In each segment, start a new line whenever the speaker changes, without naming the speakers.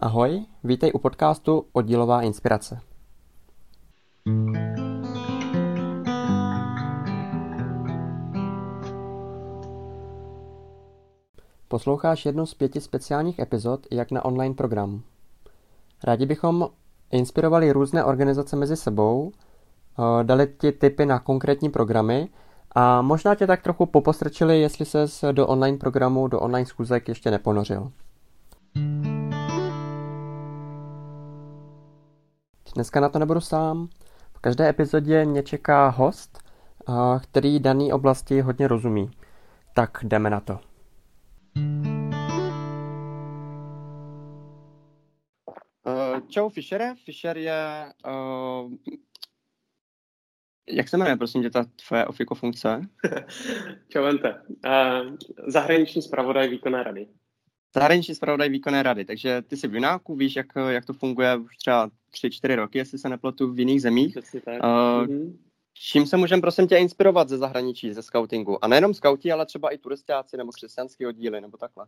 Ahoj, vítej u podcastu Oddílová inspirace. Posloucháš jednu z pěti speciálních epizod jak na online program. Rádi bychom inspirovali různé organizace mezi sebou, eh, dali ti tipy na konkrétní programy a možná tě tak trochu popostrčili, jestli ses do online programu, do online schůzek ještě neponořil. Dneska na to nebudu sám. V každé epizodě mě čeká host, eh, který daný oblasti hodně rozumí. Tak jdeme na to. Uh, čau Fischere. Fischer je... Uh, jak se jmenuje, prosím tě, ta tvoje ofiko funkce?
čau Vente. Uh, zahraniční zpravodaj výkonné rady.
Zahraniční zpravodaj výkonné rady, takže ty jsi v Junáku, víš, jak, jak to funguje už třeba 3-4 roky, jestli se nepletu v jiných zemích.
Přesně tak. Uh, mm-hmm.
Čím se můžeme prosím tě inspirovat ze zahraničí, ze scoutingu? A nejenom scouti, ale třeba i turistáci nebo křesťanský oddíly nebo takhle.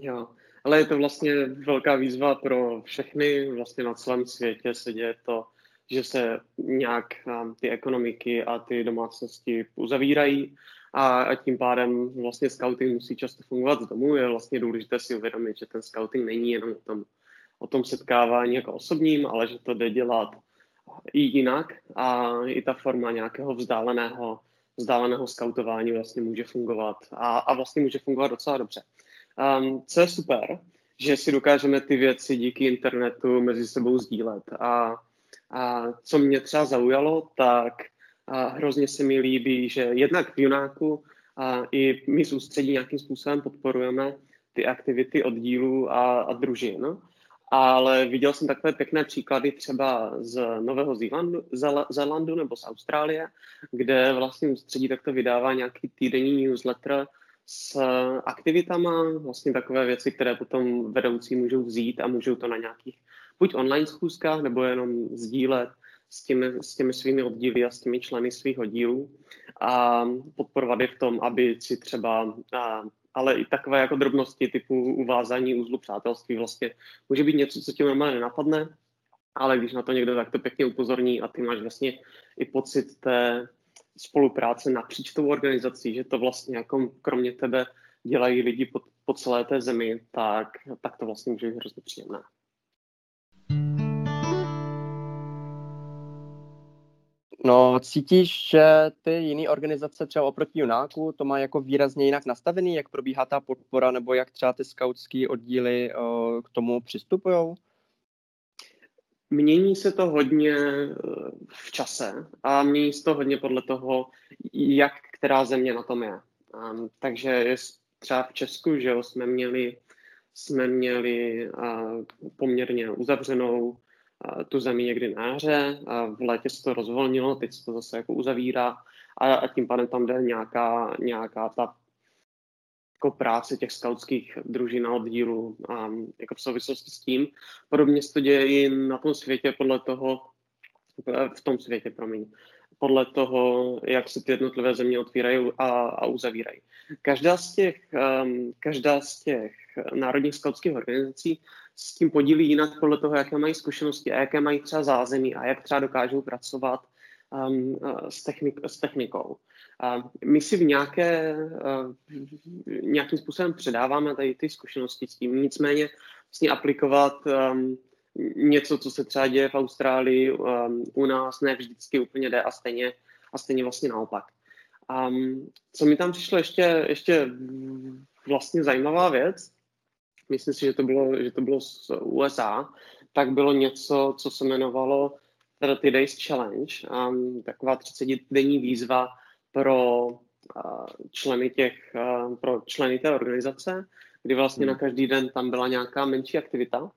Jo, ale je to vlastně velká výzva pro všechny, vlastně na celém světě se děje to, že se nějak um, ty ekonomiky a ty domácnosti uzavírají a, a tím pádem vlastně scouting musí často fungovat z domu. Je vlastně důležité si uvědomit, že ten scouting není jenom o tom, o tom setkávání jako osobním, ale že to jde dělat i jinak a i ta forma nějakého vzdáleného, vzdáleného skautování vlastně může fungovat a, a vlastně může fungovat docela dobře. Um, co je super, že si dokážeme ty věci díky internetu mezi sebou sdílet. A, a co mě třeba zaujalo, tak a hrozně se mi líbí, že jednak v Junáku a i my z ústředí nějakým způsobem podporujeme ty aktivity oddílů a, a družin. No? ale viděl jsem takové pěkné příklady třeba z Nového Zélandu, Zélandu nebo z Austrálie, kde vlastně ústředí takto vydává nějaký týdenní newsletter s aktivitama, vlastně takové věci, které potom vedoucí můžou vzít a můžou to na nějakých buď online schůzkách, nebo jenom sdílet s těmi, s těmi svými oddíly a s těmi členy svých oddílů a podporovat je v tom, aby si třeba ale i takové jako drobnosti typu uvázání úzlu přátelství vlastně může být něco, co ti normálně nenapadne, ale když na to někdo takto pěkně upozorní a ty máš vlastně i pocit té spolupráce napříč tou organizací, že to vlastně jako kromě tebe dělají lidi po, po celé té zemi, tak, tak to vlastně může být hrozně příjemné.
No, cítíš, že ty jiné organizace třeba oproti Junáku to má jako výrazně jinak nastavený, jak probíhá ta podpora, nebo jak třeba ty skautské oddíly o, k tomu přistupují?
Mění se to hodně e, v čase a mění se to hodně podle toho, jak která země na tom je. Um, takže třeba v Česku, že jo, jsme měli, jsme měli uh, poměrně uzavřenou tu zemi někdy na jaře, v létě se to rozvolnilo, teď se to zase jako uzavírá a, a tím pádem tam jde nějaká, nějaká ta jako práce těch skautských družin a oddílů a jako v souvislosti s tím. Podobně se to děje i na tom světě podle toho, v tom světě, promiň, podle toho, jak se ty jednotlivé země otvírají a, a uzavírají. Každá z těch, um, každá z těch národních skautských organizací s tím podílí jinak podle toho, jaké mají zkušenosti a jaké mají třeba zázemí a jak třeba dokážou pracovat um, uh, s, technik, s technikou. Uh, my si v nějaké, uh, nějakým způsobem předáváme tady ty zkušenosti s tím, nicméně vlastně aplikovat um, něco, co se třeba děje v Austrálii, um, u nás ne vždycky úplně jde a stejně, a stejně vlastně naopak. Um, co mi tam přišlo ještě, ještě vlastně zajímavá věc, myslím si, že to bylo, že to bylo z USA, tak bylo něco, co se jmenovalo 30 Days Challenge, um, taková 30-denní výzva pro uh, členy těch, uh, pro členy té organizace, kdy vlastně hmm. na každý den tam byla nějaká menší aktivita,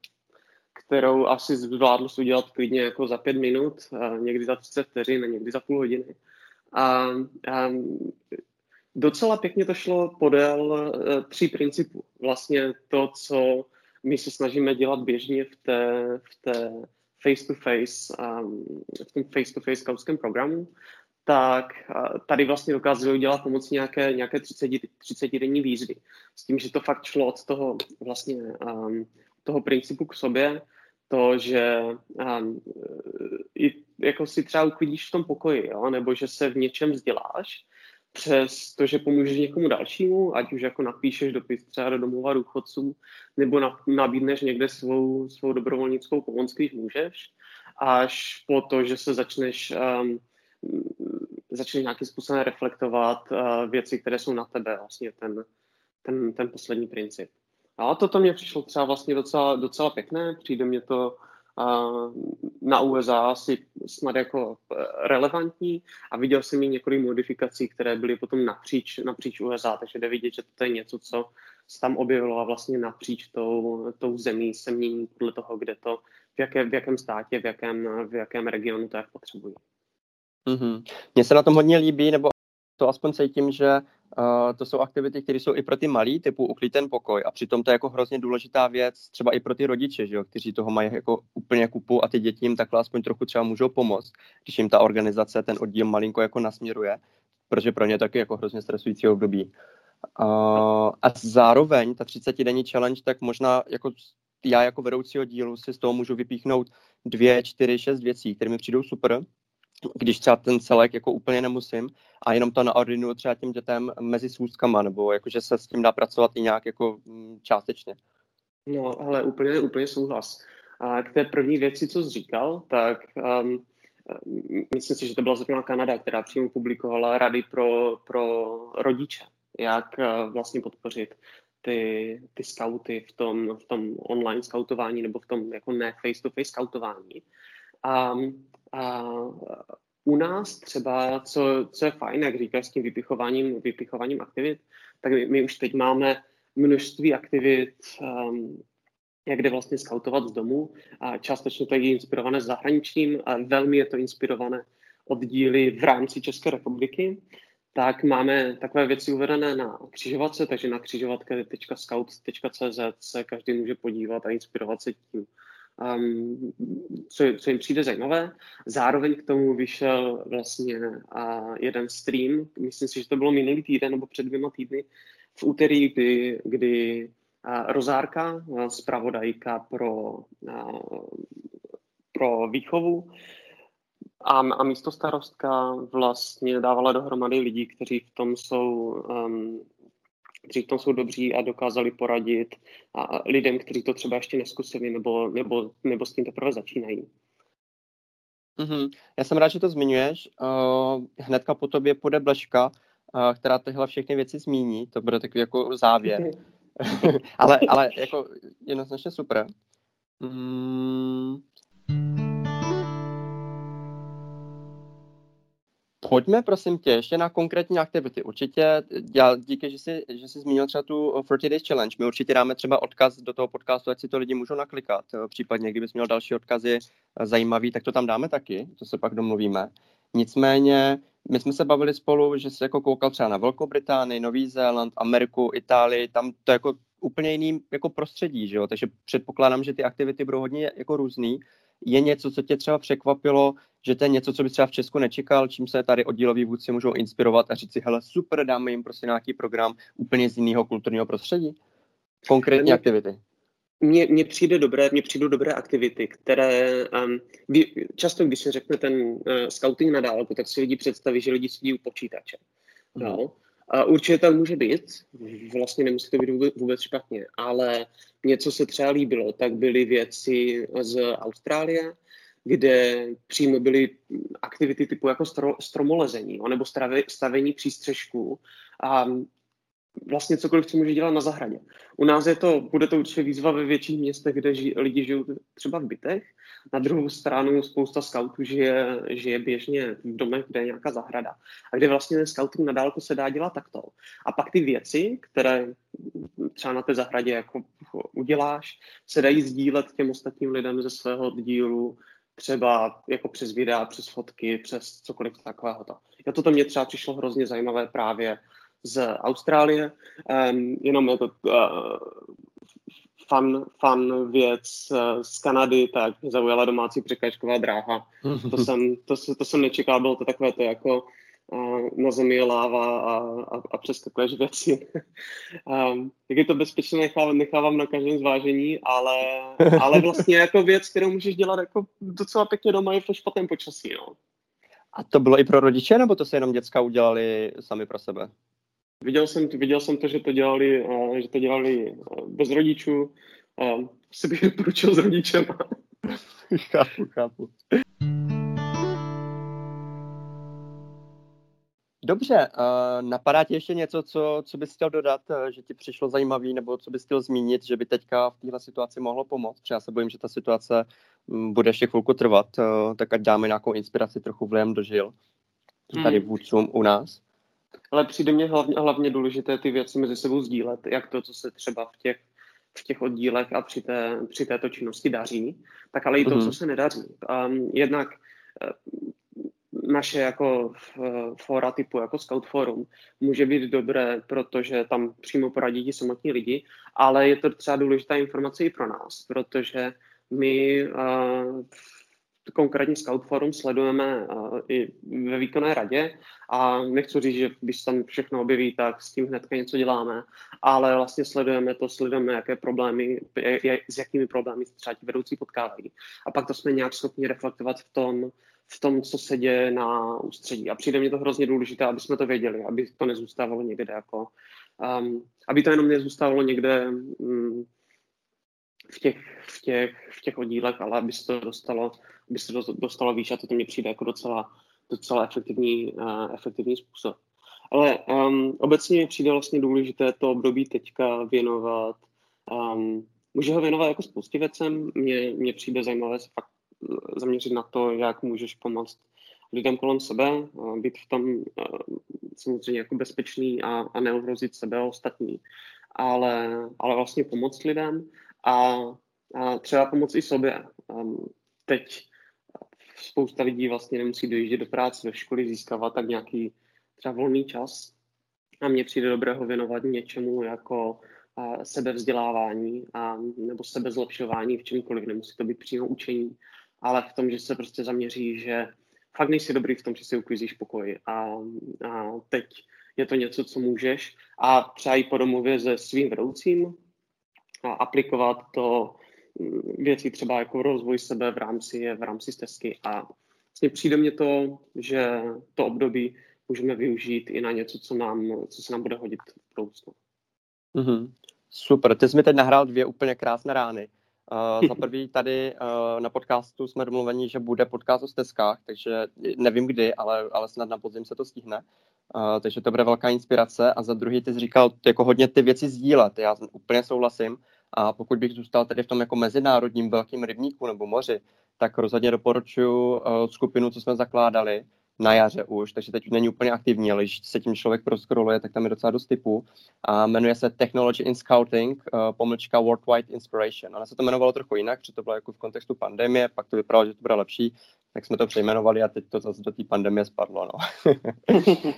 kterou asi zvládl udělat klidně jako za pět minut, uh, někdy za 30 vteřin, někdy za půl hodiny. A, a docela pěkně to šlo podél uh, tří principů. Vlastně to, co my se snažíme dělat běžně v té, v té face-to-face, v tom face-to-face skautském programu, tak tady vlastně dokázali udělat pomocí nějaké, nějaké 30, 30 denní výzvy. S tím, že to fakt šlo od toho vlastně um, toho principu k sobě, to, že um, i, jako si třeba uklidíš v tom pokoji, jo? nebo že se v něčem vzděláš, přes to, že pomůžeš někomu dalšímu, ať už jako napíšeš dopis třeba do domova důchodců, nebo nabídneš někde svou, svou dobrovolnickou pomoc, když můžeš, až po to, že se začneš, um, začneš nějakým způsobem reflektovat uh, věci, které jsou na tebe, vlastně ten, ten, ten poslední princip. A toto mě přišlo třeba vlastně docela, docela pěkné, přijde mě to na USA asi snad jako eh, relevantní a viděl jsem i několik modifikací, které byly potom napříč, napříč USA, takže jde vidět, že to je něco, co se tam objevilo a vlastně napříč tou, tou zemí se mění podle toho, kde to, v, jaké, v jakém státě, v jakém, v jakém regionu to jak potřebují.
Mm-hmm. Se na tom hodně líbí, nebo to aspoň cítím, že uh, to jsou aktivity, které jsou i pro ty malí, typu uklid ten pokoj a přitom to je jako hrozně důležitá věc, třeba i pro ty rodiče, že jo, kteří toho mají jako úplně kupu a ty děti jim takhle aspoň trochu třeba můžou pomoct, když jim ta organizace ten oddíl malinko jako nasměruje, protože pro ně taky jako hrozně stresující období. Uh, a zároveň ta 30-denní challenge, tak možná jako já jako vedoucí oddílu si z toho můžu vypíchnout dvě, čtyři, šest věcí, které mi přijdou super když třeba ten celek jako úplně nemusím a jenom to naordinuju třeba těm dětem mezi schůzkama, nebo jakože se s tím dá pracovat i nějak jako mm, částečně.
No, ale úplně, úplně souhlas. A k té první věci, co jsi říkal, tak um, myslím si, že to byla zrovna Kanada, která přímo publikovala rady pro, pro rodiče, jak uh, vlastně podpořit ty, ty scouty v tom, v tom online scoutování nebo v tom jako ne face-to-face scoutování. A a u nás třeba, co, co je fajn, jak říkáš, s tím vypichováním, vypichováním aktivit, tak my, my už teď máme množství aktivit, um, jak jde vlastně skautovat z domu. A částečně to je inspirované zahraničním, a velmi je to inspirované od díly v rámci České republiky. Tak máme takové věci uvedené na křižovatce, takže na křižovatka.scout.cz se každý může podívat a inspirovat se tím um, co, co jim přijde zajímavé. Zároveň k tomu vyšel vlastně uh, jeden stream, myslím si, že to bylo minulý týden nebo před dvěma týdny, v úterý, kdy, kdy uh, Rozárka, uh, zpravodajka pro, uh, pro výchovu, a, a místo starostka vlastně dávala dohromady lidí, kteří v tom jsou um, kteří v tom jsou dobří a dokázali poradit a lidem, kteří to třeba ještě neskusili nebo, nebo, nebo s tím teprve začínají.
Mm-hmm. Já jsem rád, že to zmiňuješ. Uh, hnedka po tobě půjde Bleška, uh, která tyhle všechny věci zmíní. To bude takový jako závěr. ale, ale jako jednoznačně super. Mm. Pojďme prosím tě ještě na konkrétní aktivity. Určitě, já díky, že jsi, že jsi zmínil třeba tu 40 Days Challenge. My určitě dáme třeba odkaz do toho podcastu, ať si to lidi můžou naklikat. Případně, kdybys měl další odkazy eh, zajímavý, tak to tam dáme taky, to se pak domluvíme. Nicméně, my jsme se bavili spolu, že jsi jako koukal třeba na Velkou Británii, Nový Zéland, Ameriku, Itálii, tam to jako úplně jiný jako prostředí, že jo? takže předpokládám, že ty aktivity budou hodně jako různý je něco, co tě třeba překvapilo, že to je něco, co bys třeba v Česku nečekal, čím se tady oddíloví vůdci můžou inspirovat a říct si, hele, super, dáme jim prostě nějaký program úplně z jiného kulturního prostředí? Konkrétní mě, aktivity.
Mně, mně přijde dobré, mně přijdou dobré aktivity, které um, často, když se řekne ten uh, scouting na dálku, tak si lidi představí, že lidi sedí u počítače. Mm. No. A určitě tak může být, vlastně nemusí to být vůbec špatně, ale něco se třeba líbilo, tak byly věci z Austrálie, kde přímo byly aktivity typu jako stromolezení nebo stavení přístřežků. A vlastně cokoliv, co může dělat na zahradě. U nás je to, bude to určitě výzva ve větších městech, kde ži, lidi žijou třeba v bytech. Na druhou stranu spousta scoutů žije, žije běžně v domech, kde je nějaká zahrada. A kde vlastně scouting na dálku se dá dělat takto. A pak ty věci, které třeba na té zahradě jako uděláš, se dají sdílet těm ostatním lidem ze svého dílu, třeba jako přes videa, přes fotky, přes cokoliv takového. Já to mě třeba přišlo hrozně zajímavé právě z Austrálie, um, jenom je to uh, fun, fun věc uh, z Kanady, tak zaujala domácí překážková dráha. To jsem, to, to jsem nečekal, bylo to takové to jako na zemi je láva a, a, a přeskakuješ věci. um, jak je to bezpečné, nechávám, nechávám na každém zvážení, ale, ale vlastně jako věc, kterou můžeš dělat jako docela pěkně doma i v špatném počasí. No.
A to bylo i pro rodiče, nebo to se jenom děcka udělali sami pro sebe?
Viděl jsem, viděl jsem to, že to dělali, že to dělali bez rodičů. Asi bych doporučil s rodičem.
chápu, chápu. Dobře, napadá ti ještě něco, co, co bys chtěl dodat, že ti přišlo zajímavý, nebo co bys chtěl zmínit, že by teďka v téhle situaci mohlo pomoct? Protože já se bojím, že ta situace um, bude ještě chvilku trvat, tak ať dáme nějakou inspiraci trochu vlejem dožil tady hmm. vůdcům u nás.
Ale přijde mně hlavně, hlavně důležité ty věci mezi sebou sdílet, jak to, co se třeba v těch, v těch oddílech a při, té, při této činnosti daří, tak ale i to, mm-hmm. co se nedaří. Um, jednak naše jako fora typu jako Scout Forum může být dobré, protože tam přímo poradí ti samotní lidi, ale je to třeba důležitá informace i pro nás, protože my uh, konkrétně Scout Forum sledujeme uh, i ve výkonné radě a nechci říct, že když tam všechno objeví, tak s tím hnedka něco děláme, ale vlastně sledujeme to, sledujeme, jaké problémy, s jakými problémy třeba ti vedoucí potkávají. A pak to jsme nějak schopni reflektovat v tom, v tom, co se děje na ústředí. A přijde mi to hrozně důležité, aby jsme to věděli, aby to nezůstávalo někde jako, um, aby to jenom nezůstávalo někde um, v, těch, v, těch, v těch oddílech, ale aby se to dostalo, aby se dostalo výš a to, mi přijde jako docela, docela efektivní, uh, efektivní způsob. Ale um, obecně mi přijde vlastně důležité to období teďka věnovat. Um, může ho věnovat jako spoustě věcem. Mně, mně přijde zajímavé se fakt zaměřit na to, jak můžeš pomoct lidem kolem sebe, být v tom samozřejmě jako bezpečný a, a neohrozit sebe a ostatní, ale, ale vlastně pomoct lidem a, a třeba pomoct i sobě. Teď spousta lidí vlastně nemusí dojíždět do práce, do školy, získávat tak nějaký třeba volný čas. A mně přijde dobré ho věnovat něčemu jako sebevzdělávání a, nebo sebezlepšování v čemkoliv. Nemusí to být přímo učení, ale v tom, že se prostě zaměří, že fakt nejsi dobrý v tom, že si uklízíš pokoj. A, a teď je to něco, co můžeš. A třeba i po domluvě se svým vedoucím a aplikovat to věci třeba jako rozvoj sebe v rámci, v rámci stezky a vlastně přijde mně to, že to období můžeme využít i na něco, co, nám, co se nám bude hodit v budoucnu.
Mm-hmm. Super, ty jsi mi teď nahrál dvě úplně krásné rány. Uh, za prvý tady uh, na podcastu jsme domluveni, že bude podcast o stezkách, takže nevím kdy, ale, ale snad na podzim se to stihne. Uh, takže to bude velká inspirace. A za druhý ty jsi říkal jako hodně ty věci sdílet. Já úplně souhlasím. A pokud bych zůstal tady v tom jako mezinárodním velkým rybníku nebo moři, tak rozhodně doporučuji uh, skupinu, co jsme zakládali, na jaře už, takže teď není úplně aktivní, ale když se tím člověk proskroluje, tak tam je docela dost typů. A jmenuje se Technology in Scouting, uh, pomlčka Worldwide Inspiration. Ona se to jmenovalo trochu jinak, protože to bylo jako v kontextu pandemie, pak to vypadalo, že to bude lepší, tak jsme to přejmenovali a teď to zase do té pandemie spadlo. No.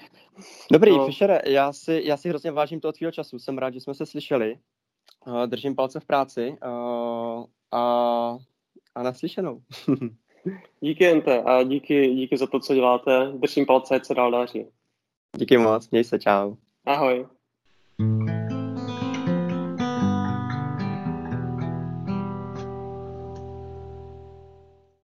Dobrý, no. Fischer, já si, já si hrozně vážím toho tvýho času, jsem rád, že jsme se slyšeli. Uh, držím palce v práci uh, a, a naslyšenou.
Díky Ente a díky, díky za to, co děláte. Držím palce, se dál daří.
Díky moc, měj se, čau.
Ahoj. Mm.